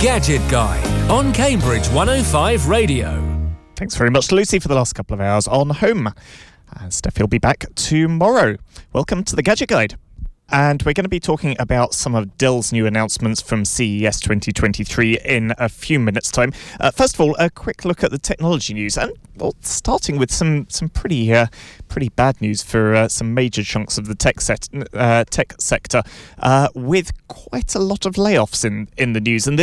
Gadget Guide on Cambridge 105 Radio. Thanks very much to Lucy for the last couple of hours on home. And Steph he'll be back tomorrow. Welcome to the Gadget Guide. And we're going to be talking about some of Dell's new announcements from CES 2023 in a few minutes' time. Uh, first of all, a quick look at the technology news, and well, starting with some some pretty uh, pretty bad news for uh, some major chunks of the tech set uh, tech sector, uh, with quite a lot of layoffs in in the news. And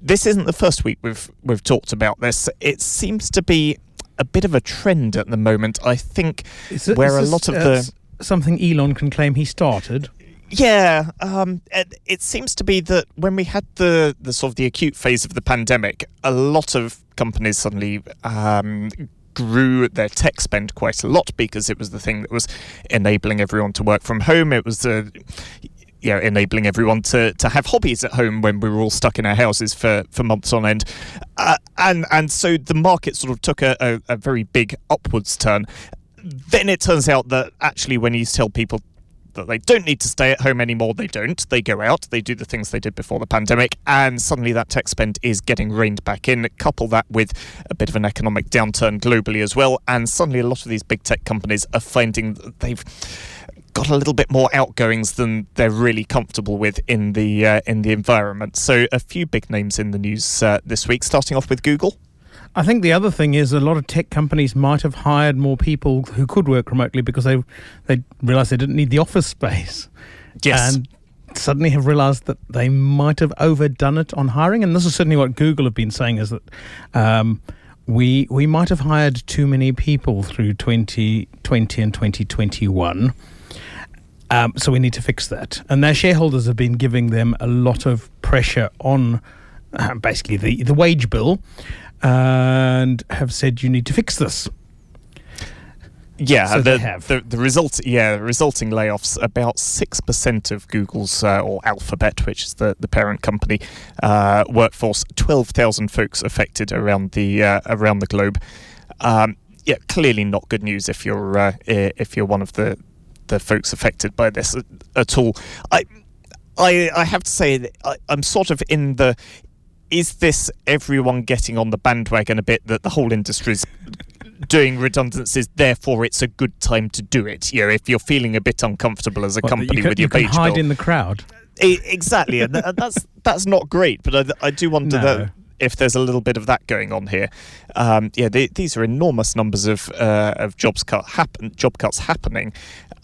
this isn't the first week we've we've talked about this. It seems to be a bit of a trend at the moment. I think it, where a lot of the something Elon can claim he started? Yeah, um, it, it, seems to be that when we had the, the sort of the acute phase of the pandemic, a lot of companies suddenly um, grew their tech spend quite a lot because it was the thing that was enabling everyone to work from home. It was the you know, enabling everyone to, to have hobbies at home when we were all stuck in our houses for, for months on end. Uh, and and so the market sort of took a, a, a very big upwards turn then it turns out that actually, when you tell people that they don't need to stay at home anymore, they don't. They go out, they do the things they did before the pandemic, and suddenly that tech spend is getting reined back in. Couple that with a bit of an economic downturn globally as well, and suddenly a lot of these big tech companies are finding that they've got a little bit more outgoings than they're really comfortable with in the uh, in the environment. So a few big names in the news uh, this week, starting off with Google. I think the other thing is a lot of tech companies might have hired more people who could work remotely because they they realised they didn't need the office space. Yes. And suddenly have realised that they might have overdone it on hiring. And this is certainly what Google have been saying is that um, we we might have hired too many people through 2020 and 2021. Um, so we need to fix that. And their shareholders have been giving them a lot of pressure on uh, basically the, the wage bill and have said you need to fix this. Yeah, so the, the, the result, yeah, resulting layoffs. About six percent of Google's uh, or Alphabet, which is the, the parent company, uh, workforce, twelve thousand folks affected around the uh, around the globe. Um, yeah, clearly not good news if you're uh, if you're one of the the folks affected by this at all. I I I have to say that I, I'm sort of in the is this everyone getting on the bandwagon a bit that the whole industry's doing redundancies, therefore it's a good time to do it. You know, if you're feeling a bit uncomfortable as a well, company you can, with your you can page hide bill. in the crowd. exactly, and that's that's not great. But I, I do wonder no. that if there's a little bit of that going on here. Um, yeah, they, these are enormous numbers of uh, of jobs cut happen job cuts happening.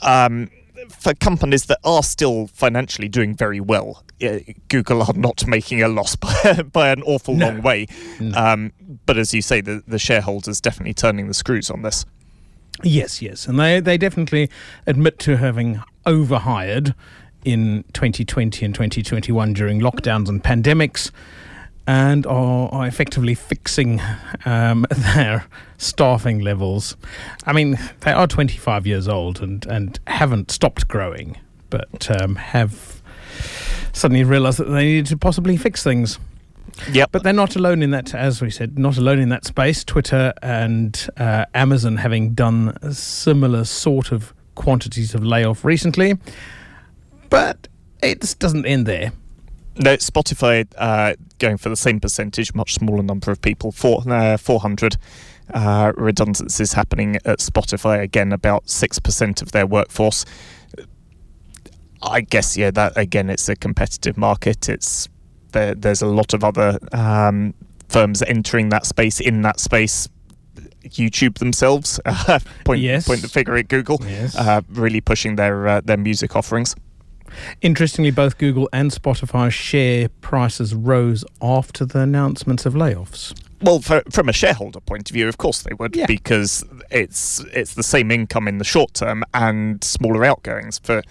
Um, for companies that are still financially doing very well, uh, Google are not making a loss by, by an awful no. long way. No. Um, but as you say, the, the shareholders definitely turning the screws on this. Yes, yes, and they they definitely admit to having overhired in 2020 and 2021 during lockdowns and pandemics and are, are effectively fixing um, their staffing levels. I mean, they are 25 years old and, and haven't stopped growing, but um, have suddenly realised that they needed to possibly fix things. Yep. But they're not alone in that, as we said, not alone in that space. Twitter and uh, Amazon having done a similar sort of quantities of layoff recently. But it doesn't end there. No, Spotify uh, going for the same percentage, much smaller number of people, four, uh, 400 uh, redundancies happening at Spotify. Again, about 6% of their workforce. I guess, yeah, that again, it's a competitive market. It's there, There's a lot of other um, firms entering that space, in that space. YouTube themselves, point, yes. point the figure at Google, yes. Uh, really pushing their uh, their music offerings. Interestingly, both Google and Spotify share prices rose after the announcements of layoffs. Well, for, from a shareholder point of view, of course they would, yeah. because it's it's the same income in the short term and smaller outgoings. For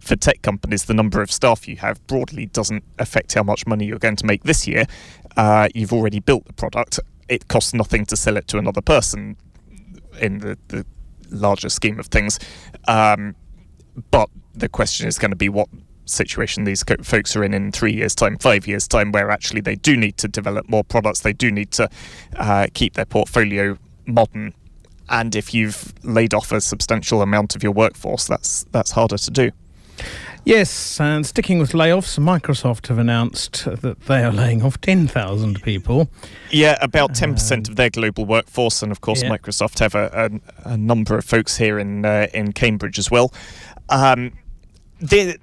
for tech companies, the number of staff you have broadly doesn't affect how much money you're going to make this year. Uh, you've already built the product. It costs nothing to sell it to another person in the, the larger scheme of things. Um, but the question is going to be what situation these folks are in in three years' time, five years' time, where actually they do need to develop more products, they do need to uh, keep their portfolio modern. And if you've laid off a substantial amount of your workforce, that's that's harder to do. Yes, and sticking with layoffs, Microsoft have announced that they are laying off 10,000 people. Yeah, about 10% of their global workforce. And of course, Yeah. Microsoft have a, a, a number of folks here in, uh, in Cambridge as well. Um, the,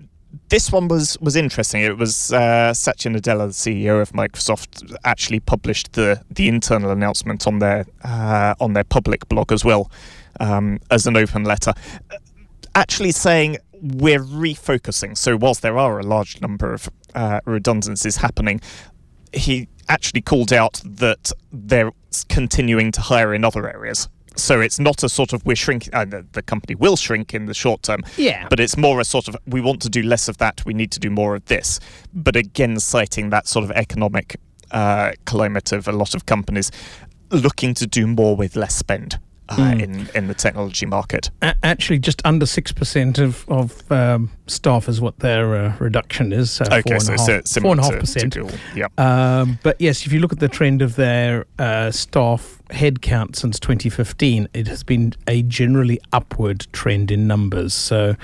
this one was, was interesting. It was uh, Satya Nadella, the CEO of Microsoft, actually published the, the internal announcement on their uh, on their public blog as well um, as an open letter, actually saying we're refocusing. So whilst there are a large number of uh, redundancies happening, he actually called out that they're continuing to hire in other areas. So it's not a sort of we're shrinking. Uh, the, the company will shrink in the short term, Yeah. but it's more a sort of we want to do less of that. We need to do more of this. But again, citing that sort of economic uh, climate of a lot of companies looking to do more with less spend uh, in in the technology market. A- actually, just under 6% of, of um, staff is what their uh, reduction is. So Okay, four so half- similar four and a half to- to percent. Google. Yeah. Um, but yes, if you look at the trend of their uh, staff headcount since 2015, it has been a generally upward trend in numbers. So,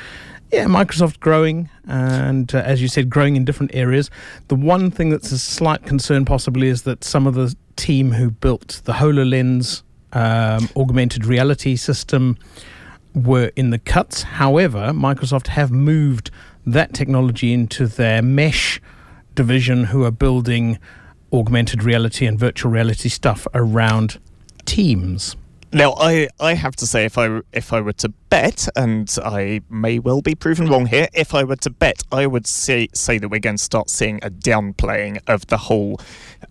yeah, Microsoft growing, and uh, as you said, growing in different areas. The one thing that's a slight concern, possibly, is that some of the team who built the HoloLens um, augmented reality system were in the cuts. However, Microsoft have moved that technology into their mesh division, who are building augmented reality and virtual reality stuff around Teams. Now, I, I have to say, if I if I were to bet, and I may well be proven wrong here, if I were to bet, I would say say that we're going to start seeing a downplaying of the whole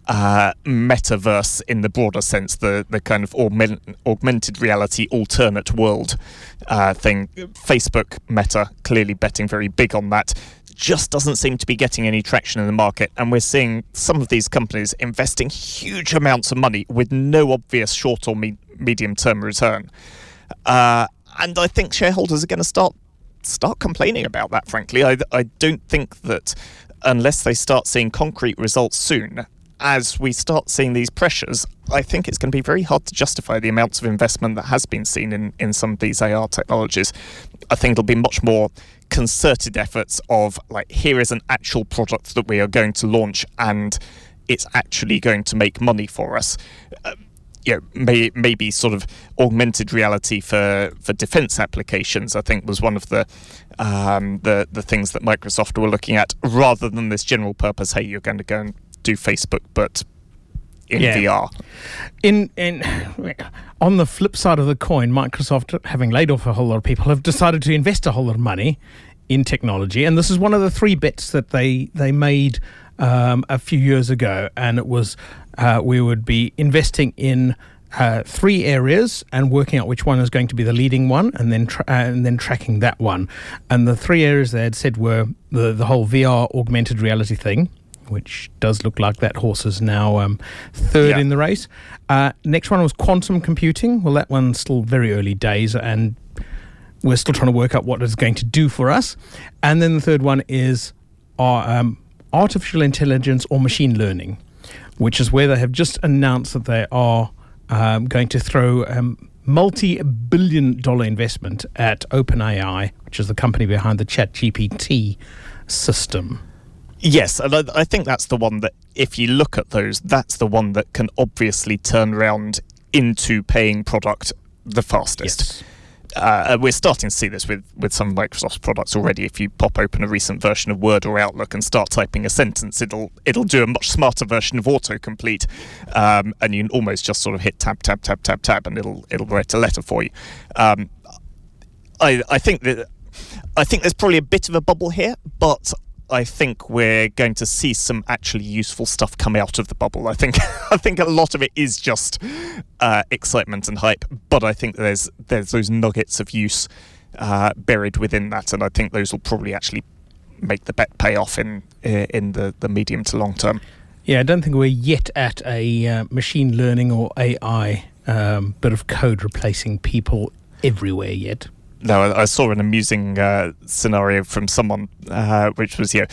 uh, metaverse in the broader sense, the the kind of augment, augmented reality alternate world uh, thing. Facebook, Meta, clearly betting very big on that. Just doesn't seem to be getting any traction in the market, and we're seeing some of these companies investing huge amounts of money with no obvious short or me- medium term return. Uh, and I think shareholders are going to start start complaining about that. Frankly, I, I don't think that unless they start seeing concrete results soon, as we start seeing these pressures, I think it's going to be very hard to justify the amounts of investment that has been seen in, in some of these AR technologies. I think it'll be much more concerted efforts of like here is an actual product that we are going to launch and it's actually going to make money for us. Uh, you know, may, maybe sort of augmented reality for, for defense applications, I think was one of the, um, the the things that Microsoft were looking at, rather than this general purpose. Hey, you're going to go and do Facebook, but in Yeah. VR. In in on the flip side of the coin, Microsoft, having laid off a whole lot of people, have decided to invest a whole lot of money in technology, and this is one of the three bets that they they made um, a few years ago, and it was uh, we would be investing in. Uh, three areas and working out which one is going to be the leading one, and then tra- uh, and then tracking that one. And the three areas they had said were the the whole VR augmented reality thing, which does look like that horse is now um, third Yeah. in the race. Uh, next one was quantum computing. Well, that one's still very early days, and we're still trying to work out what it's going to do for us. And then the third one is uh, um, artificial intelligence or machine learning, which is where they have just announced that they are um, going to throw um, multi-billion dollar investment at OpenAI, which is the company behind the ChatGPT system. Yes, and I, I think that's the one that, if you look at those, that's the one that can obviously turn around into paying product the fastest. Uh, we're starting to see this with, with some of Microsoft's products already. If you pop open a recent version of Word or Outlook and start typing a sentence, it'll it'll do a much smarter version of autocomplete, um, and you can almost just sort of hit tab tab tab tab tab, and it'll it'll write a letter for you. Um, I I think that I think there's probably a bit of a bubble here, but I think we're going to see some actually useful stuff come out of the bubble. I think I think a lot of it is just uh, excitement and hype, but I think there's there's those nuggets of use uh, buried within that, and I think those will probably actually make the bet pay off in in the, the medium to long term. Yeah, I don't think we're yet at a uh, machine learning or AI um, bit of code replacing people everywhere yet. No, I, saw an amusing uh, scenario from someone, uh, which was, you know,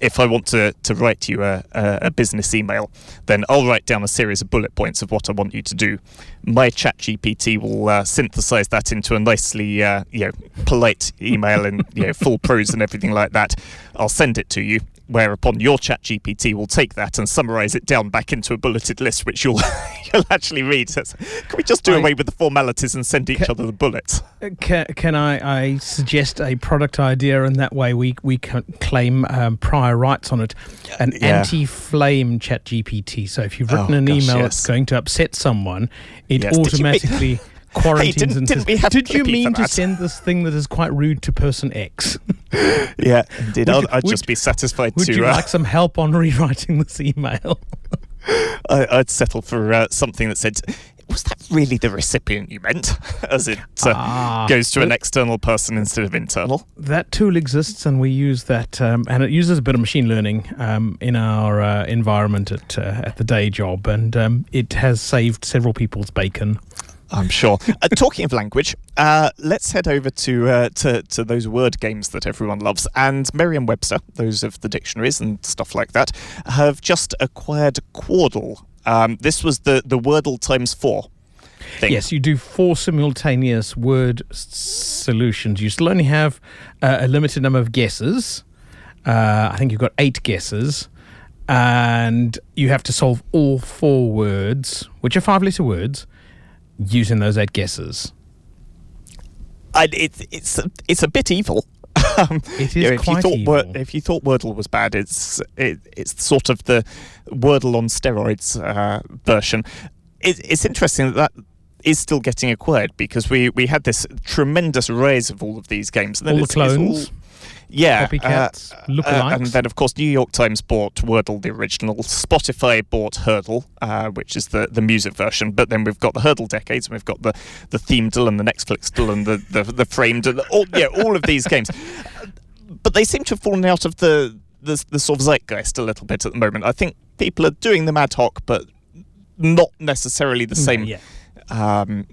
if I want to, to write you a, a, a business email, then I'll write down a series of bullet points of what I want you to do. My chat GPT will uh, synthesize that into a nicely, uh, you know, polite email and, you know, full prose and everything like that. I'll send it to you whereupon your chat GPT will take that and summarize it down back into a bulleted list, which you'll you'll actually read. Can we just do I- away with the formalities and send each Ca- other the bullets? Uh, Can, can I, I suggest a product idea, and that way we we can claim um, prior rights on it? An Yeah. anti-flame chat GPT. So if you've Oh, written an gosh, email yes. that's going to upset someone, it Yes. Did you mean- automatically quarantines didn't- and didn't says, "Did you mean to send this thing that is quite rude to person X? Yeah, indeed. Would I'd, you- I'd would- just be satisfied Would to. you uh, like some help on rewriting this email? I, I'd settle for uh, something that said, "Was that really the recipient you meant?" As it uh, Ah, goes to an external person instead of internal. that tool exists and we use that um, and it uses a bit of machine learning um, in our uh, environment at, uh, at the day job and um, it has saved several people's bacon I'm sure. uh, talking of language, uh, let's head over to, uh, to to those word games that everyone loves. And Merriam-Webster, those of the dictionaries and stuff like that, have just acquired Quordle. Um, this was the the Wordle times four. Thing. yes you do four simultaneous word s- solutions you still only have uh, a limited number of guesses uh, i think you've got eight guesses and you have to solve all four words which are five letter words using those eight guesses I, it's it's a, it's a bit evil. Um, It you know, if you quite thought Wor- evil. if you thought Wordle was bad, it's it, it's sort of the Wordle on steroids uh, version. It, it's interesting that that is still getting acquired because we, we had this tremendous rise of all of these games. And then all the clones all- yeah, copycats, uh, lookalikes. and then of course New York Times bought Wordle, the original. Spotify bought Heardle, uh, which is the, the music version. But then we've got the Heardle decades, and we've got the the themed and the Netflix and the the, the framed and all yeah all of these games. But they seem to have fallen out of the, the the sort of zeitgeist a little bit at the moment. I think people are doing them ad hoc, but not necessarily the same Yeah. um,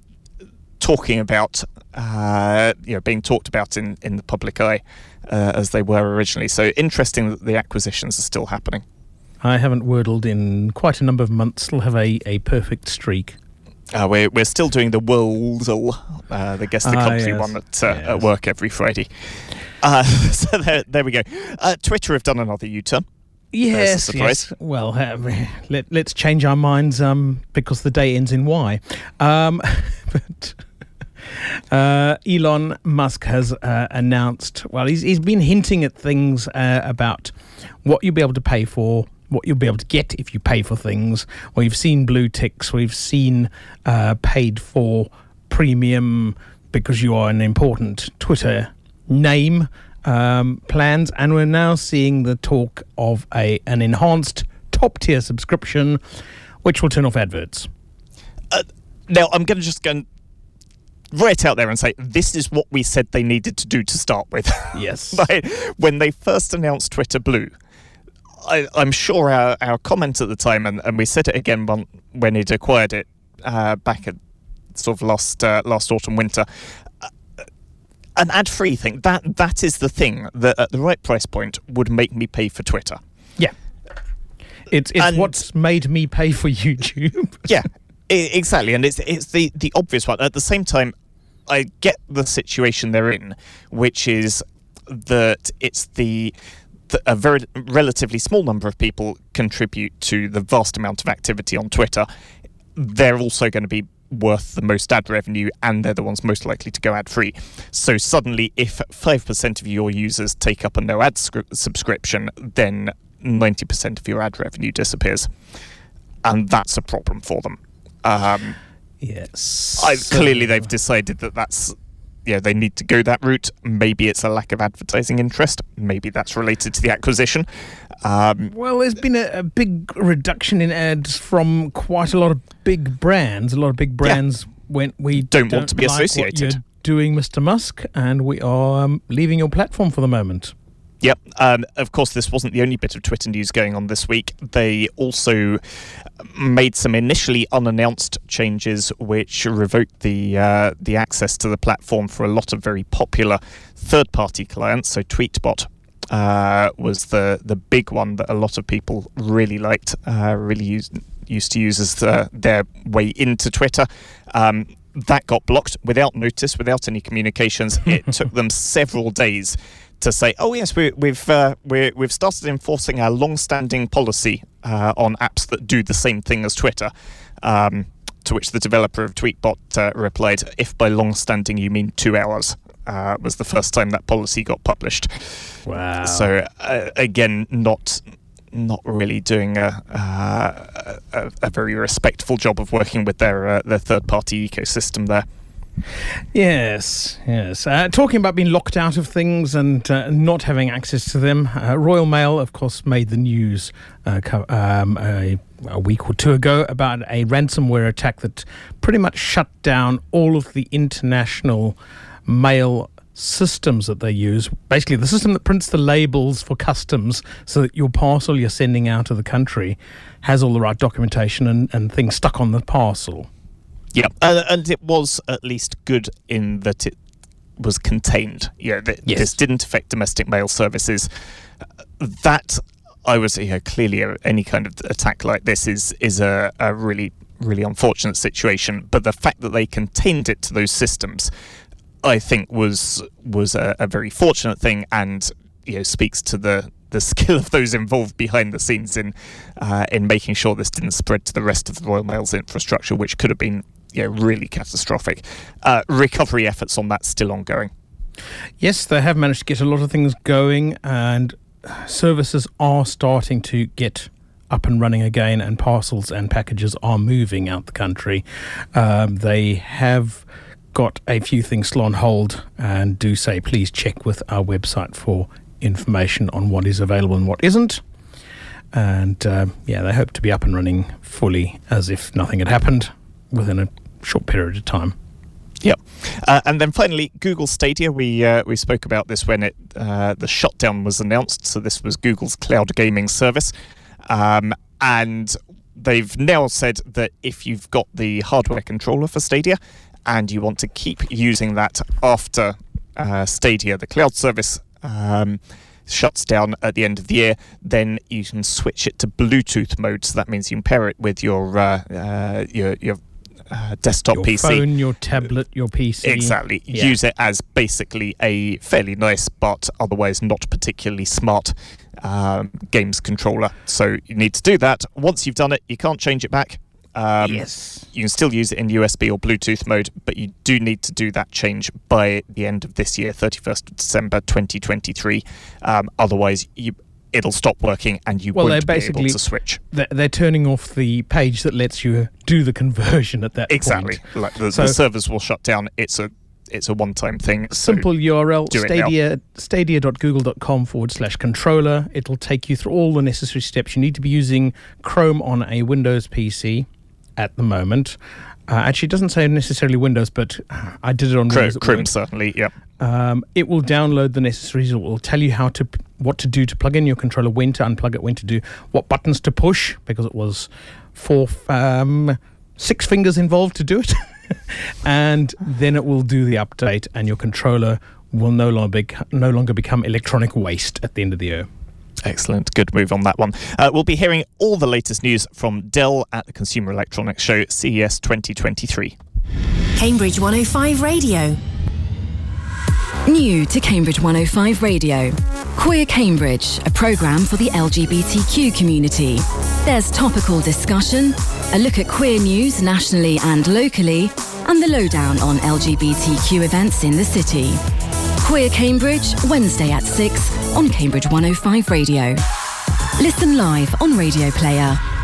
talking about, uh, you know, being talked about in, in the public eye uh, as they were originally. So interesting that the acquisitions are still happening. I haven't wordled in quite a number of months. Still have a, a perfect streak. Uh, we're, we're still doing the Wordle, uh, the guess the Ah, country yes. one at, uh, at work every Friday. Uh, so there, there we go. Uh, Twitter have done another U-turn. Yes, yes. Well, let, let's change our minds um, because the day ends in Y. Um, but uh, Elon Musk has uh, announced, well, he's, he's been hinting at things uh, about what you'll be able to pay for, what you'll be able to get if you pay for things. We've seen blue ticks, we've seen uh, paid for premium because you are an important Twitter name um, plans, and we're now seeing the talk of a an enhanced top tier subscription, which will turn off adverts. Now, I'm going to just go right out there and say this is what we said they needed to do to start with. Yes. Like, when they first announced Twitter Blue, I, I'm sure our, our comment at the time, and, and we said it again when, when it acquired it uh, back at sort of last uh, last autumn winter. uh, An ad-free thing that that is the thing that at the right price point would make me pay for Twitter. Yeah. It's it's And- what's made me pay for YouTube. Yeah, e- exactly, and it's it's the the obvious one. At the same time, I get the situation they're in, which is that it's the, the a very relatively small number of people contribute to the vast amount of activity on Twitter. They're also going to be worth the most ad revenue and they're the ones most likely to go ad free. So suddenly if 5% of your users take up a no ad scri- subscription, then 90% of your ad revenue disappears. And that's a problem for them. Um, yes. I, clearly, they've decided that that's yeah they need to go that route. Maybe it's a lack of advertising interest. Maybe that's related to the acquisition. Um, Well, there's been a, a big reduction in ads from quite a lot of big brands. A lot of big brands went, we Don't want to be like what associated." you're doing, Mr. Musk, and we are um, leaving your platform for the moment. Yep. Um, of course, this wasn't the only bit of Twitter news going on this week. They also made some initially unannounced changes, which revoked the uh, the access to the platform for a lot of very popular third-party clients. So Tweetbot uh, was the the big one that a lot of people really liked, uh, really used used to use as the, their way into Twitter. Um, that got blocked without notice, without any communications. It took them several days to say, "Oh yes, we, we've uh, we have started enforcing our long-standing policy uh, on apps that do the same thing as Twitter." Um, to which the developer of Tweetbot uh, replied, "If by long-standing you mean two hours." Uh, was the first time that policy got published. Wow. So uh, again, not not really doing a, uh, a, a very respectful job of working with their uh, their third party ecosystem there. Yes, yes. Uh, talking about being locked out of things and uh, not having access to them, uh, Royal Mail, of course, made the news uh, co- um, a, a, week or two ago about a ransomware attack that pretty much shut down all of the international mail systems that they use. Basically, the system that prints the labels for customs so that your parcel you're sending out of the country has all the right documentation and, and things stuck on the parcel. Yeah, uh, and it was at least good in that it was contained. Yeah, th- yes. this didn't affect domestic mail services. That I would say, yeah, clearly a, any kind of attack like this is is a, a really really unfortunate situation. But the fact that they contained it to those systems, I think, was was a, a very fortunate thing, and you know speaks to the the skill of those involved behind the scenes in uh, in making sure this didn't spread to the rest of the Royal Mail's infrastructure, which could have been you know, really catastrophic. Uh, recovery efforts on that still ongoing. Yes, they have managed to get a lot of things going, and services are starting to get up and running again, and parcels and packages are moving out the country. Um, they have got a few things still on hold, and do say please check with our website for information on what is available and what isn't. And uh, yeah, they hope to be up and running fully as if nothing had happened within a short period of time. Yep, uh, and then finally, Google Stadia. We uh, we spoke about this when it uh, the shutdown was announced. So this was Google's cloud gaming service, um, and they've now said that if you've got the hardware controller for Stadia and you want to keep using that after uh, Stadia, the cloud service. Um, shuts down at the end of the year, then you can switch it to Bluetooth mode. So that means you can pair it with your uh, uh, your your uh, desktop your PC. phone, your tablet, your PC. Exactly. Yeah. Use it as basically a fairly nice but otherwise not particularly smart um, games controller. So you need to do that. Once you've done it, you can't change it back. Um, yes. You can still use it in USB or Bluetooth mode, but you do need to do that change by the end of this year, 31st of December 2023. Um, otherwise, you, it'll stop working and you Well, won't they're be able to switch. They're, they're turning off the page that lets you uh, do the conversion at that Exactly. point. Like the, So- the servers will shut down. It's a it's a one-time thing. so- Simple URL stadia stadia.google.com forward slash controller. It'll take you through all the necessary steps. You need to be using Chrome on a Windows PC at the moment. Uh, actually, it doesn't say necessarily Windows, but I did it on Chrome, Windows. certainly. Yeah. Um, it will download the necessaries. It will tell you how to what to do to plug in your controller, when to unplug it, when to do what buttons to push, because it was four, um, six fingers involved to do it, and then it will do the update, and your controller will no longer bec- no longer become electronic waste at the end of the year. Excellent. Good move on that one. Uh, we'll be hearing all the latest news from Dell at the Consumer Electronics Show CES 2023. Cambridge 105 Radio. New to Cambridge 105 Radio. Queer Cambridge, a programme for the LGBTQ community. There's topical discussion, a look at queer news nationally and locally, and the lowdown on LGBTQ events in the city. Queer Cambridge, Wednesday at 6 on Cambridge 105 Radio. Listen live on Radio Player.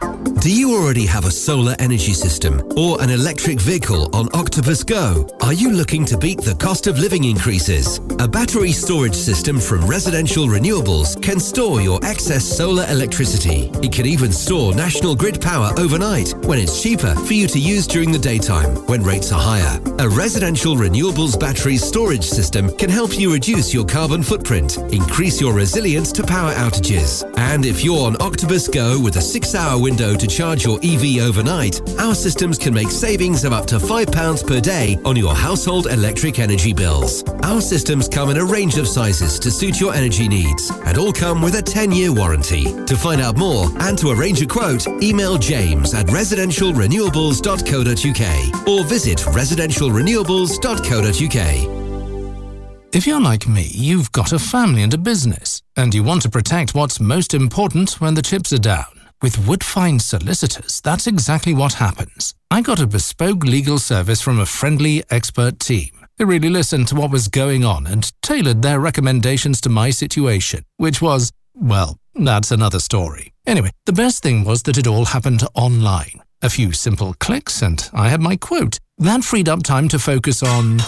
Do you already have a solar energy system or an electric vehicle on Octopus Go? Are you looking to beat the cost of living increases? A battery storage system from Residential Renewables can store your excess solar electricity. It can even store national grid power overnight when it's cheaper for you to use during the daytime when rates are higher. A Residential Renewables battery storage system can help you reduce your carbon footprint, increase your resilience to power outages. And if you're on Octopus Go with a six hour window to charge your EV overnight, our systems can make savings of up to £5 per day on your household electric energy bills. Our systems come in a range of sizes to suit your energy needs and all come with a 10 year warranty. To find out more and to arrange a quote, email james at residentialrenewables.co.uk or visit residentialrenewables.co.uk. If you're like me, you've got a family and a business, and you want to protect what's most important when the chips are down. With Woodfine Solicitors, that's exactly what happens. I got a bespoke legal service from a friendly, expert team. They really listened to what was going on and tailored their recommendations to my situation, which was, well, that's another story. Anyway, the best thing was that it all happened online. A few simple clicks and I had my quote. That freed up time to focus on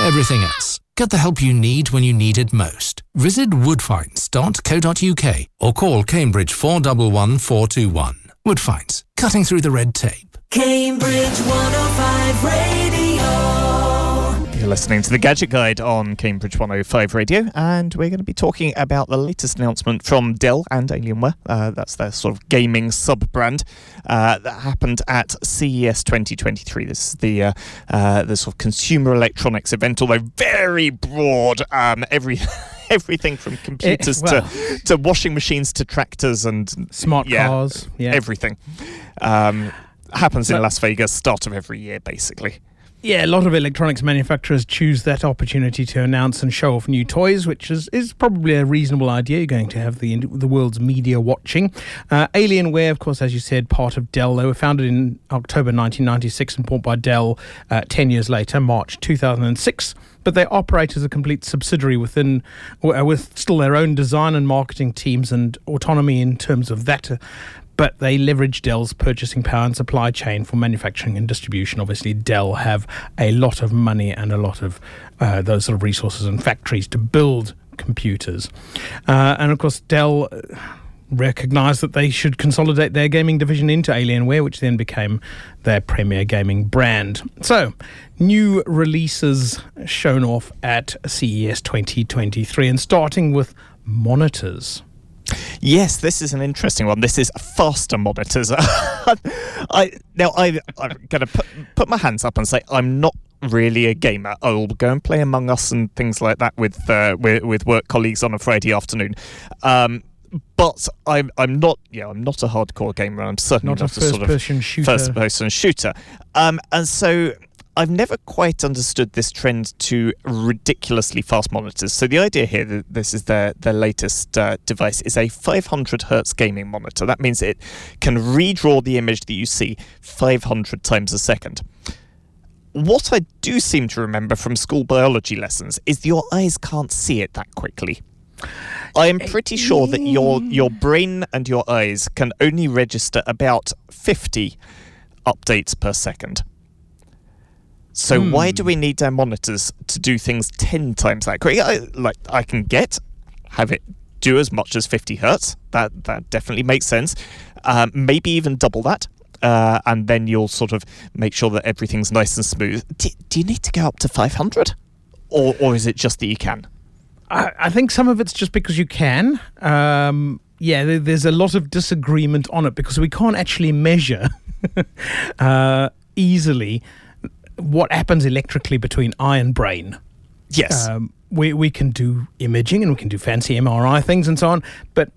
everything else. Get the help you need when you need it most. Visit woodfines.co.uk or call Cambridge 411 421. Woodfines, cutting through the red tape. Cambridge 105 Radio. You're listening to the Gadget Guide on Cambridge 105 Radio, and we're going to be talking about the latest announcement from Dell and Alienware. Uh, that's their sort of gaming sub brand uh, that happened at CES 2023. This is the uh, uh, the sort of consumer electronics event, although very broad. Um, every everything from computers well. to to washing machines to tractors and Smart yeah, cars, yeah. everything. Um, happens in Las Vegas, start of every year, basically. Yeah, a lot of electronics manufacturers choose that opportunity to announce and show off new toys, which is, is probably a reasonable idea. You're going to have the the world's media watching. Uh, Alienware, of course, as you said, part of Dell. They were founded in October 1996 and bought by Dell uh, 10 years later, March 2006. But they operate as a complete subsidiary within, with still their own design and marketing teams and autonomy in terms of that. But they leverage Dell's purchasing power and supply chain for manufacturing and distribution. Obviously, Dell have a lot of money and a lot of uh, those sort of resources and factories to build computers. Uh, and of course, Dell uh, recognized that they should consolidate their gaming division into Alienware, which then became their premier gaming brand. So, new releases shown off at CES 2023, and starting with monitors. Yes, this is an interesting one. This is faster monitors. I now I I'm gonna put put my hands up and say I'm not really a gamer. I'll go and play Among Us and things like that with uh, with, with work colleagues on a Friday afternoon. Um, but I'm I'm not yeah I'm not a hardcore gamer. I'm certainly Not not, a sort of first-person shooter. First person shooter. Um, and so I've never quite understood this trend to ridiculously fast monitors. So the idea here that this is their their latest uh, device is a 500 hertz gaming monitor. That means it can redraw the image that you see 500 times a second. What I do seem to remember from school biology lessons is your eyes can't see it that quickly. I am pretty sure that your your brain and your eyes can only register about 50 updates per second. So why do we need our monitors to do things 10 times that quick? I, like I can get have it do as much as 50 hertz. That that definitely makes sense. Um, maybe even double that. Uh, and then you'll sort of make sure that everything's nice and smooth. Do, do you need to go up to 500? Or, or is it just that you can? I, I think some of it's just because you can. Um, yeah, there, there's a lot of disagreement on it because we can't actually measure uh, easily what happens electrically between eye and brain. Yes. Um, we, we can do imaging and we can do fancy MRI things and so on, but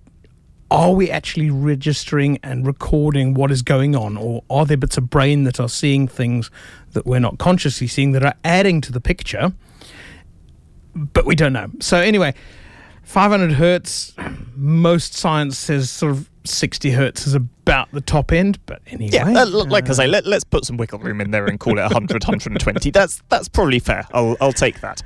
are we actually registering and recording what is going on? Or are there bits of brain that are seeing things that we're not consciously seeing that are adding to the picture? But we don't know. So, anyway, 500 hertz, most science says sort of 60 hertz is about the top end. But anyway. Yeah, uh, like I say, let, let's put some wiggle room in there and call it 100, 120. That's that's probably fair. I'll I'll take that.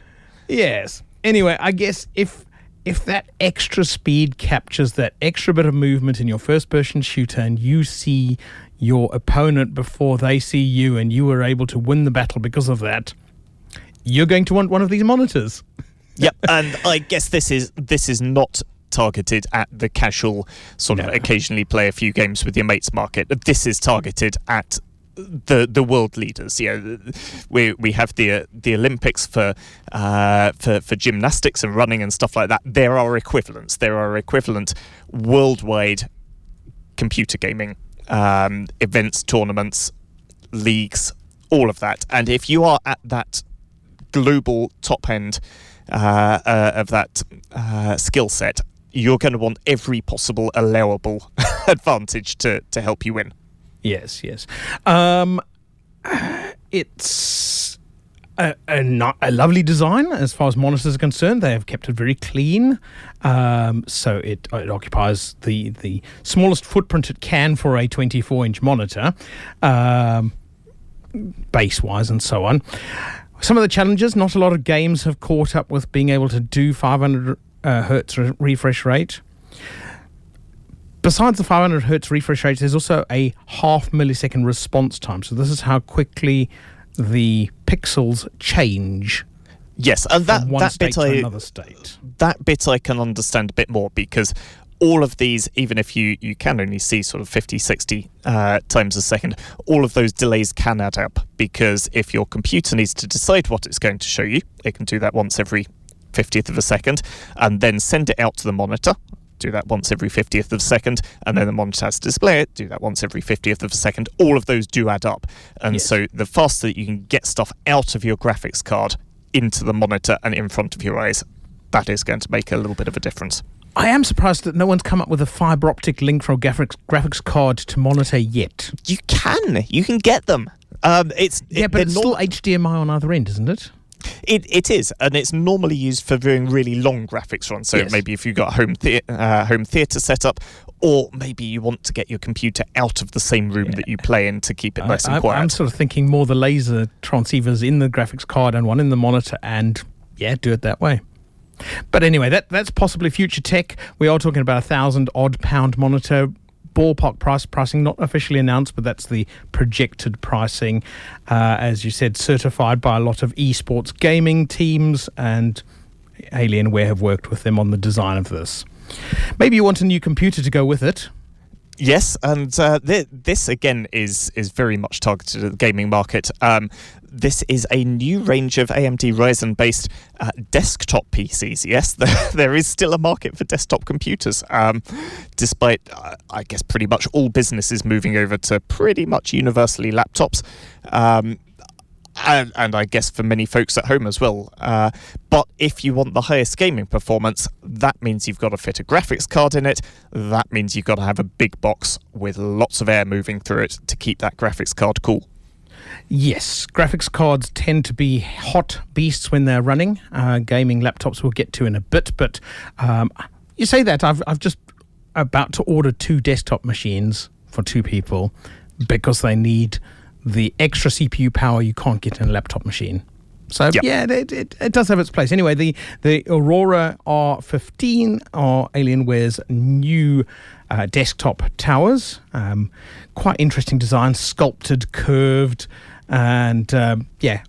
Yes. Anyway, I guess if if that extra speed captures that extra bit of movement in your first person shooter and you see your opponent before they see you and you are able to win the battle because of that, you're going to want one of these monitors. Yep, and I guess this is this is not targeted at the casual sort of No. occasionally play a few games with your mates market. This is targeted at the the world leaders. You know, we we have the uh, the Olympics for uh, for for gymnastics and running and stuff like that. There are equivalents. There are equivalent worldwide computer gaming um, events, tournaments, leagues, all of that. And if you are at that global top end of that uh, skill set, you're going to want every possible allowable advantage to, to help you win. Yes, yes. Um, it's a, a, no- a lovely design as far as monitors are concerned. They have kept it very clean, um, so it it occupies the the smallest footprint it can for a 24 inch monitor, um, base wise and so on. Some of the challenges: not a lot of games have caught up with being able to do 500 uh, hertz re- refresh rate besides the 500 hertz refresh rate, there's also a half millisecond response time. So this is how quickly the pixels change Yes, and that that state bit I another state. that bit I can understand a bit more because all of these, even if you, you can only see sort of 50, 60 uh, times a second, all of those delays can add up because if your computer needs to decide what it's going to show you, it can do that once every 50th of a second and then send it out to the monitor. Do that once every 50th of a second, and then the monitor has to display it. Do that once every 50th of a second. All of those do add up. And Yes. so the faster that you can get stuff out of your graphics card into the monitor and in front of your eyes, that is going to make a little bit of a difference. I am surprised that no one's come up with a fiber optic link for a graphics, graphics card to monitor yet. You can, you can get them. Um, it's Yeah, it, but it's nor- still HDMI on either end, isn't it? It, it is, and it's normally used for doing really long graphics runs. So Yes. maybe if you've got home thea- uh, home theater setup, or maybe you want to get your computer out of the same room that you play in to keep it nice and I- quiet. I'm sort of thinking more the laser transceivers in the graphics card and one in the monitor, and yeah, do it that way. But anyway, that that's possibly future tech. We are talking about a thousand odd pound monitor. Ballpark price pricing not officially announced, but that's the projected pricing. Uh, as you said, certified by a lot of esports gaming teams, and Alienware have worked with them on the design of this. Maybe you want a new computer to go with it. Yes, and uh, th- this again is is very much targeted at the gaming market. Um, this is a new range of AMD Ryzen based uh, desktop PCs. Yes, there, there is still a market for desktop computers, um, despite uh, I guess pretty much all businesses moving over to pretty much universally laptops. Um, and, and I guess for many folks at home as well. Uh, but if you want the highest gaming performance, that means you've got to fit a graphics card in it. That means you've got to have a big box with lots of air moving through it to keep that graphics card cool. Yes, graphics cards tend to be hot beasts when they're running. Uh, gaming laptops we'll get to in a bit, but um, you say that I've I've just about to order two desktop machines for two people because they need the extra CPU power you can't get in a laptop machine. So Yep. yeah, it, it, it does have its place. Anyway, the the Aurora R15 are Alienware's new uh, desktop towers. Um, quite interesting design, sculpted, curved, and um, yeah,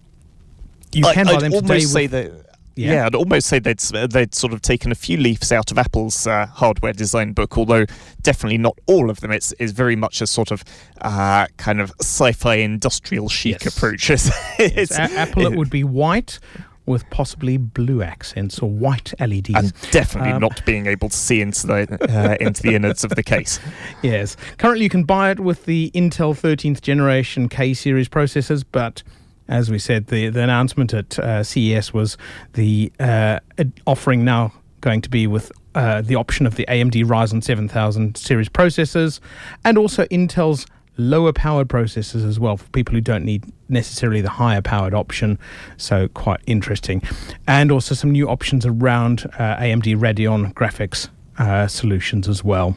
you I- can buy I'd them almost today. say with, that. Yeah. Yeah. I'd almost say they'd they'd sort of taken a few leaves out of Apple's uh, hardware design book, although definitely not all of them. It's is very much a sort of uh, kind of sci-fi industrial chic Yes. approach. It's- A- Apple, it would be white with possibly blue accents or white LEDs. and definitely Um, not being able to see into the uh, into the innards of the case. Yes. Currently, you can buy it with the Intel 13th generation K series processors, but as we said, the, the announcement at uh, CES was the uh, offering now going to be with uh, the option of the AMD Ryzen 7000 series processors and also Intel's lower powered processors as well for people who don't need necessarily the higher powered option. So, quite interesting. And also some new options around uh, AMD Radeon graphics uh, solutions as well.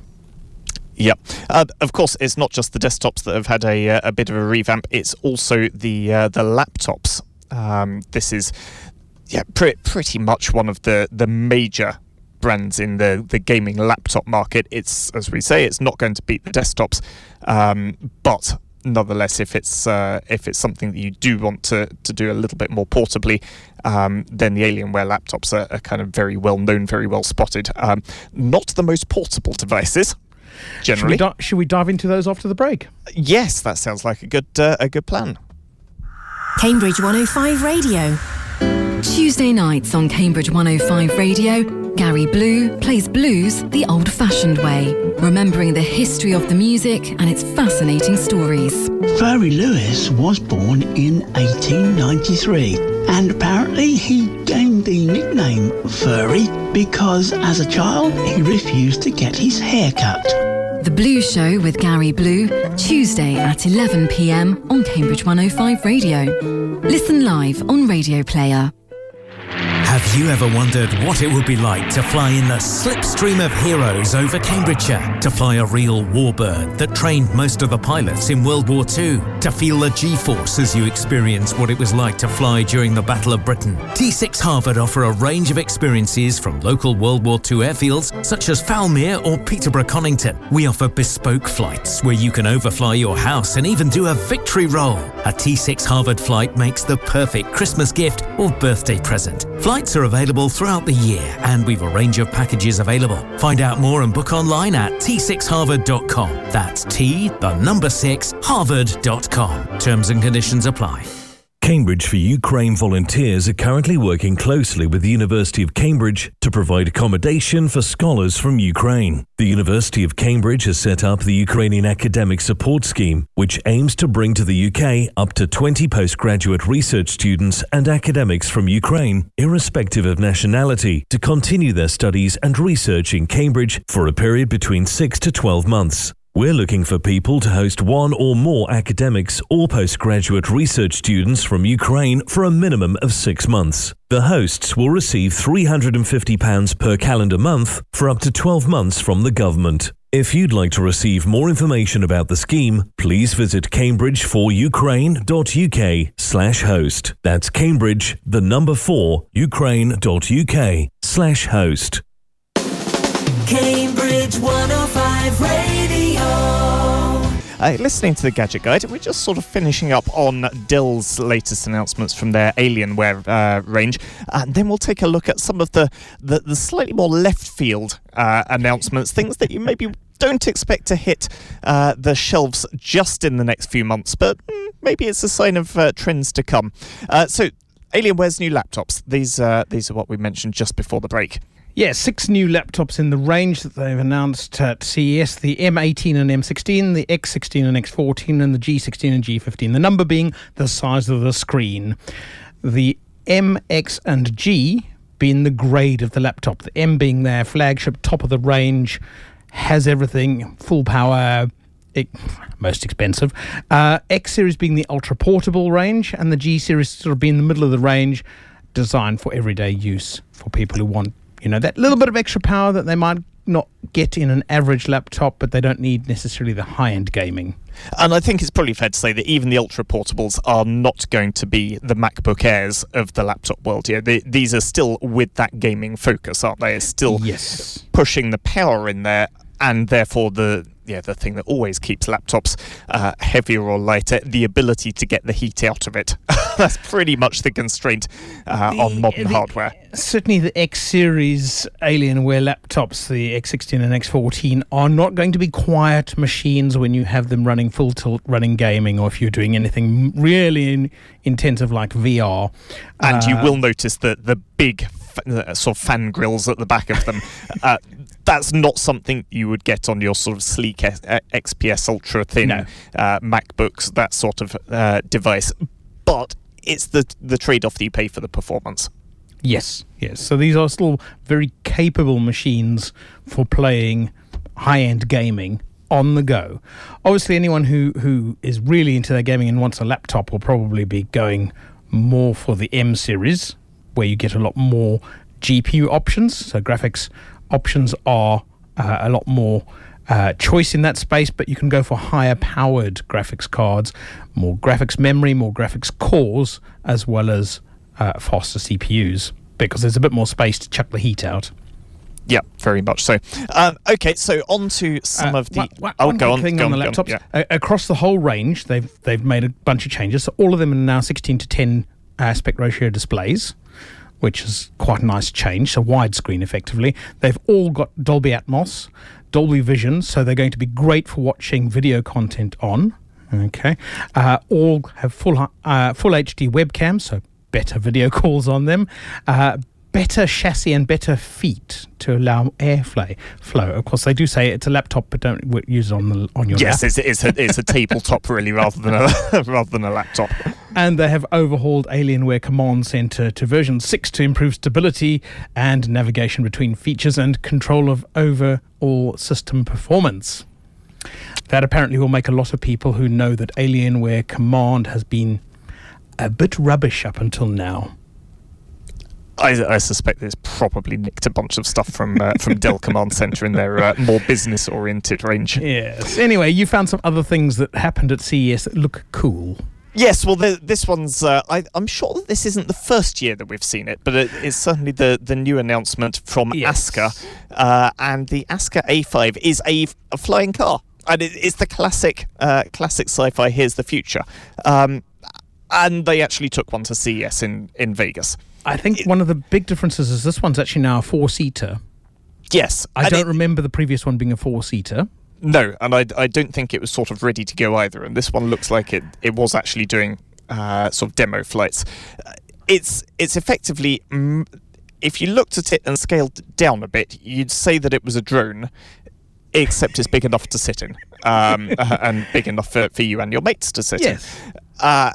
Yep. Uh, of course, it's not just the desktops that have had a, uh, a bit of a revamp. It's also the uh, the laptops. Um, this is yeah, pre- pretty much one of the the major brands in the, the gaming laptop market. It's, as we say, it's not going to beat the desktops, um, but nonetheless, if it's uh, if it's something that you do want to, to do a little bit more portably, um, then the Alienware laptops are, are, kind of very well known, very well spotted. Um, not the most portable devices. Generally, should we, di- should we, dive into those after the break? Yes, that sounds like a good uh, a good plan. Cambridge 105 Radio. Tuesday nights on Cambridge 105 Radio, Gary Blue plays blues the old fashioned way, remembering the history of the music and its fascinating stories. Furry Lewis was born in 1893, and apparently he gained the nickname Furry because as a child he refused to get his hair cut. The Blues Show with Gary Blue, Tuesday at 11 pm on Cambridge 105 Radio. Listen live on Radio Player. Have you ever wondered what it would be like to fly in the slipstream of heroes over Cambridgeshire? To fly a real warbird that trained most of the pilots in World War II? To feel the G-force as you experience what it was like to fly during the Battle of Britain? T6 Harvard offer a range of experiences from local World War II airfields such as Fowlmere or Peterborough Conington. We offer bespoke flights where you can overfly your house and even do a victory roll. A T6 Harvard flight makes the perfect Christmas gift or birthday present. Flights are available throughout the year and we've a range of packages available. Find out more and book online at t6harvard.com. That's T, the number 6, harvard.com. Terms and conditions apply. Cambridge for Ukraine volunteers are currently working closely with the University of Cambridge to provide accommodation for scholars from Ukraine. The University of Cambridge has set up the Ukrainian Academic Support Scheme, which aims to bring to the UK up to 20 postgraduate research students and academics from Ukraine, irrespective of nationality, to continue their studies and research in Cambridge for a period between 6 to 12 months. We're looking for people to host one or more academics or postgraduate research students from Ukraine for a minimum of six months. The hosts will receive £350 per calendar month for up to 12 months from the government. If you'd like to receive more information about the scheme, please visit cambridgeforukraine.uk slash host. That's Cambridge, the number 4, ukraine.uk slash host. Cambridge 105 Radio. Uh, listening to the Gadget Guide, we're just sort of finishing up on Dell's latest announcements from their Alienware uh, range, and then we'll take a look at some of the, the, the slightly more left field uh, announcements, things that you maybe don't expect to hit uh, the shelves just in the next few months, but mm, maybe it's a sign of uh, trends to come. Uh, so, Alienware's new laptops. These these are what we mentioned just before the break. Yeah, six new laptops in the range that they've announced at CES the M18 and M16, the X16 and X14, and the G16 and G15. The number being the size of the screen. The M, X, and G being the grade of the laptop. The M being their flagship, top of the range, has everything, full power, it, most expensive. Uh, X series being the ultra portable range, and the G series sort of being the middle of the range, designed for everyday use for people who want you know, that little bit of extra power that they might not get in an average laptop, but they don't need necessarily the high end gaming. And I think it's probably fair to say that even the ultra portables are not going to be the MacBook Airs of the laptop world. Yeah, they, these are still with that gaming focus, aren't they? It's still yes. pushing the power in there, and therefore the yeah, the thing that always keeps laptops uh, heavier or lighter, the ability to get the heat out of it. That's pretty much the constraint uh, the, on modern the, hardware. Certainly, the X series Alienware laptops, the X16 and X14, are not going to be quiet machines when you have them running full tilt, running gaming, or if you're doing anything really in, intensive like VR. And uh, you will notice that the big uh, sort of fan grills at the back of them. Uh, that's not something you would get on your sort of sleek XPS ultra thin no. uh, MacBooks, that sort of uh, device. But it's the the trade off that you pay for the performance. Yes, yes. So these are still very capable machines for playing high end gaming on the go. Obviously, anyone who, who is really into their gaming and wants a laptop will probably be going more for the M series, where you get a lot more GPU options. So graphics options are uh, a lot more uh, choice in that space, but you can go for higher powered graphics cards, more graphics memory, more graphics cores, as well as uh, faster CPUs because there's a bit more space to chuck the heat out. Yeah, very much so. Um, okay, so on to some Uh, of the. one- one- oh, go quick on. thing go on on, the go on, yeah. Uh, across the whole range, they've they've made a bunch of changes. So all of them are now 16 to 10 aspect ratio displays, which is quite a nice change. So widescreen, effectively. They've all got Dolby Atmos, Dolby Vision, so they're going to be great for watching video content on. Okay, uh, all have full uh, full HD webcams, so better video calls on them. Uh, better chassis and better feet to allow airflow flow. Of course, they do say it's a laptop, but don't use it on the on your Yes, lap. it's, it's, a, it's a tabletop really rather than a rather than a laptop. And they have overhauled Alienware Command Center to version 6 to improve stability and navigation between features and control of overall system performance. That apparently will make a lot of people who know that Alienware Command has been a bit rubbish up until now. I, I suspect there's probably nicked a bunch of stuff from uh, from Dell Command Center in their uh, more business oriented range. Yes. Anyway, you found some other things that happened at CES that look cool. Yes, well, the, this one's. Uh, I, I'm sure that this isn't the first year that we've seen it, but it is certainly the, the new announcement from Aska. Uh, and the Aska A5 is a, a flying car, and it, it's the classic uh, classic sci-fi. Here's the future, um, and they actually took one to CES in in Vegas. I think one of the big differences is this one's actually now a four seater. Yes, I don't it- remember the previous one being a four seater. No, and I, I don't think it was sort of ready to go either. And this one looks like it, it was actually doing uh, sort of demo flights. It's it's effectively, mm, if you looked at it and scaled it down a bit, you'd say that it was a drone, except it's big enough to sit in, um, uh, and big enough for, for you and your mates to sit Yes. in. Uh,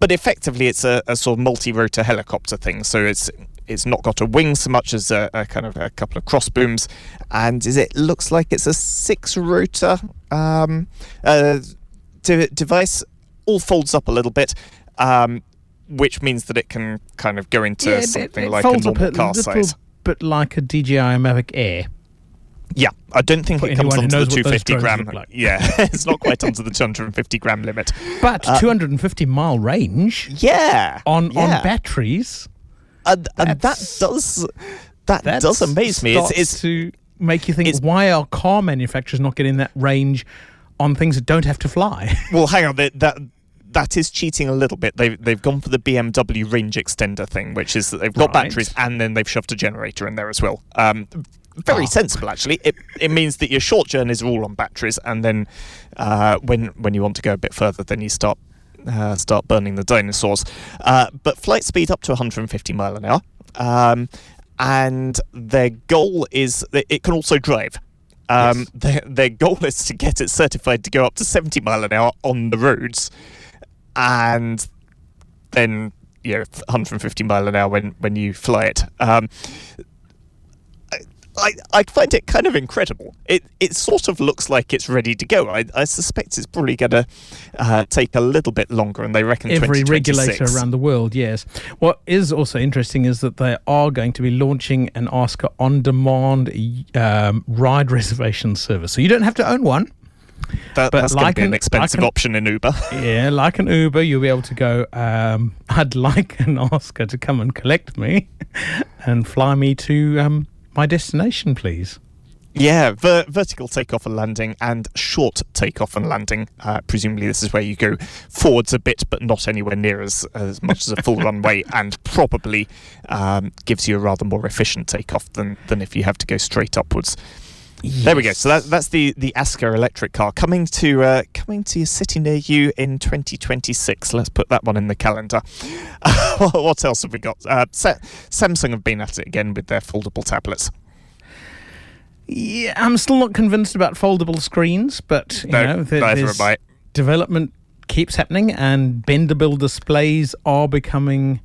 but effectively, it's a, a sort of multi-rotor helicopter thing. So it's it's not got a wing so much as a, a kind of a couple of cross booms, and it looks like it's a six-rotor um, uh, de- device. All folds up a little bit. Um, which means that it can kind of go into Yeah, something it like a normal car little size. bit like a DJI Mavic Air. Yeah, I don't think For it comes onto the knows what those 250 gram. like. Yeah, it's not quite onto the 250 gram limit. But Uh, 250 mile range. Yeah, On yeah. on batteries. And, and that does that does amaze me. It's, it's to make you think why are car manufacturers not getting that range on things that don't have to fly? well, hang on, that that that is cheating a little bit. They've they've gone for the BMW range extender thing, which is that they've got Right. batteries and then they've shoved a generator in there as well. Um, very Ah. sensible, actually. It it means that your short journeys are all on batteries, and then uh, when when you want to go a bit further, then you start. Uh, start burning the dinosaurs, uh, but flight speed up to 150 mile an hour, um, and their goal is that it can also drive. Um, Yes. their, their goal is to get it certified to go up to 70 mile an hour on the roads, and then you know 150 mile an hour when when you fly it. Um, I, I find it kind of incredible. It it sort of looks like it's ready to go. I, I suspect it's probably going to uh, take a little bit longer, and they reckon Every regulator around the world, yes. What is also interesting is that they are going to be launching an Aska on demand um, ride reservation service. So you don't have to own one. That, but that's going like to be an an- expensive like an- option in Uber. Yeah, like an Uber, you'll be able to go, um, I'd like an Aska to come and collect me and fly me to um, my destination, please. Yeah, ver- vertical takeoff and landing and short takeoff and landing. Uh, presumably, this is where you go forwards a bit, but not anywhere near as, as much as a full runway, and probably um, gives you a rather more efficient takeoff than, than if you have to go straight upwards. There we go. So that, that's the the Aska electric car coming to uh, coming to a city near you in 2026. Let's put that one in the calendar. what else have we got? Uh, Samsung have been at it again with their foldable tablets. Yeah, I'm still not convinced about foldable screens, but you No, know, there- neither am I. development keeps happening, and bendable displays are becoming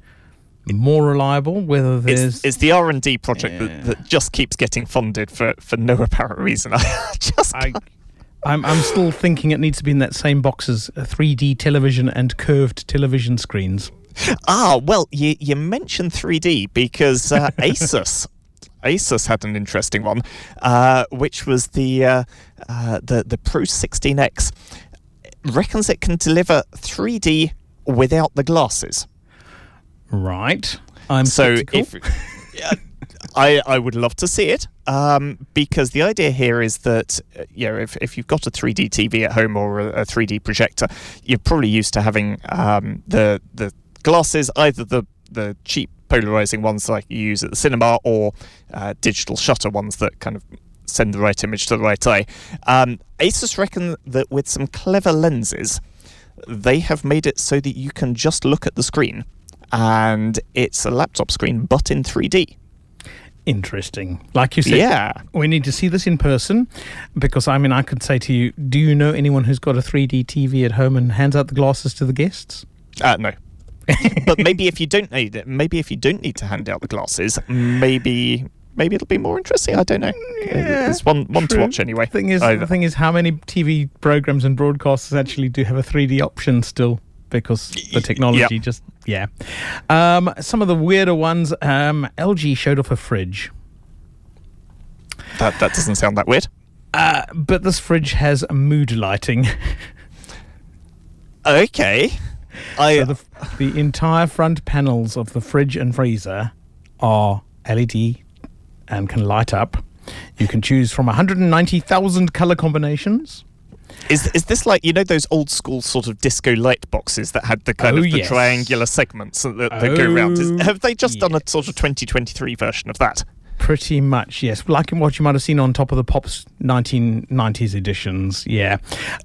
more reliable. Whether there's It's, it's the R and D project that, that just keeps getting funded for, for no apparent reason. I just I, I'm, I'm still thinking it needs to be in that same box as a 3D television and curved television screens. ah well, you you mentioned 3D because uh, Asus. Asus had an interesting one, uh, which was the uh, uh, the the Pro 16X. Reckons it can deliver 3D without the glasses. Right. I'm so skeptical. if yeah, I, I would love to see it um, because the idea here is that uh, you know if, if you've got a 3D TV at home or a, a 3D projector, you're probably used to having um, the the glasses either the the cheap polarizing ones like you use at the cinema or uh, digital shutter ones that kind of send the right image to the right eye. Um, Asus reckon that with some clever lenses, they have made it so that you can just look at the screen and it's a laptop screen but in 3D. Interesting. Like you said, Yeah. we need to see this in person because I mean, I could say to you, do you know anyone who's got a 3D TV at home and hands out the glasses to the guests? Uh, no. but maybe if you don't need it, maybe if you don't need to hand out the glasses, maybe maybe it'll be more interesting. I don't know. it's one one to watch anyway. Thing is, the thing is, how many TV programs and broadcasters actually do have a 3D option still? Because the technology Yep. just yeah. Um, some of the weirder ones. Um, LG showed off a fridge, that that doesn't sound that weird. uh, but this fridge has mood lighting. Okay. I so the, the entire front panels of the fridge and freezer are LED and can light up. You can choose from 190,000 color combinations. Is is this like you know those old school sort of disco light boxes that had the kind Oh, of the yes. triangular segments that, that go around? Is, Oh, have they just done a sort of 2023 version of that? Pretty much, yes. Like what you might have seen on top of the Pops 1990s editions, yeah.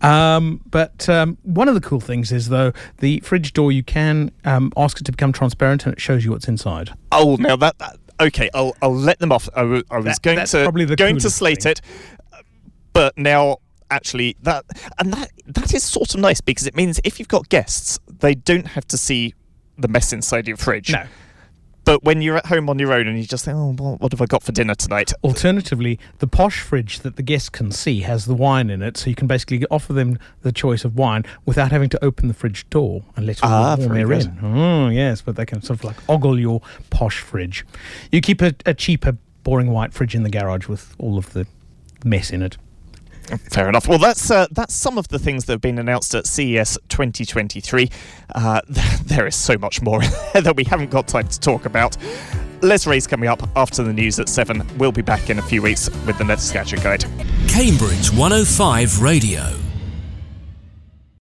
Um, but um, one of the cool things is, though, the fridge door, you can um, ask it to become transparent and it shows you what's inside. Oh, now that, that okay, I'll I'll let them off. I I was That- going to going to slate thing. it, but now actually that and that that is sort of nice because it means if you've got guests, they don't have to see the mess inside your fridge. No. But when you're at home on your own and you just think, oh, what, what have I got for dinner tonight? Alternatively, the posh fridge that the guests can see has the wine in it, so you can basically offer them the choice of wine without having to open the fridge door and let all Ah, the warm air in. Oh, yes, but they can sort of like ogle your posh fridge. You keep a, a cheaper, boring white fridge in the garage with all of the mess in it. Fair enough. Well, that's uh, that's some of the things that have been announced at CES 2023. Uh, there is so much more that we haven't got time to talk about. Ray's coming up after the news at 7. We'll be back in a few weeks with the Netscatcher Guide. Cambridge 105 Radio.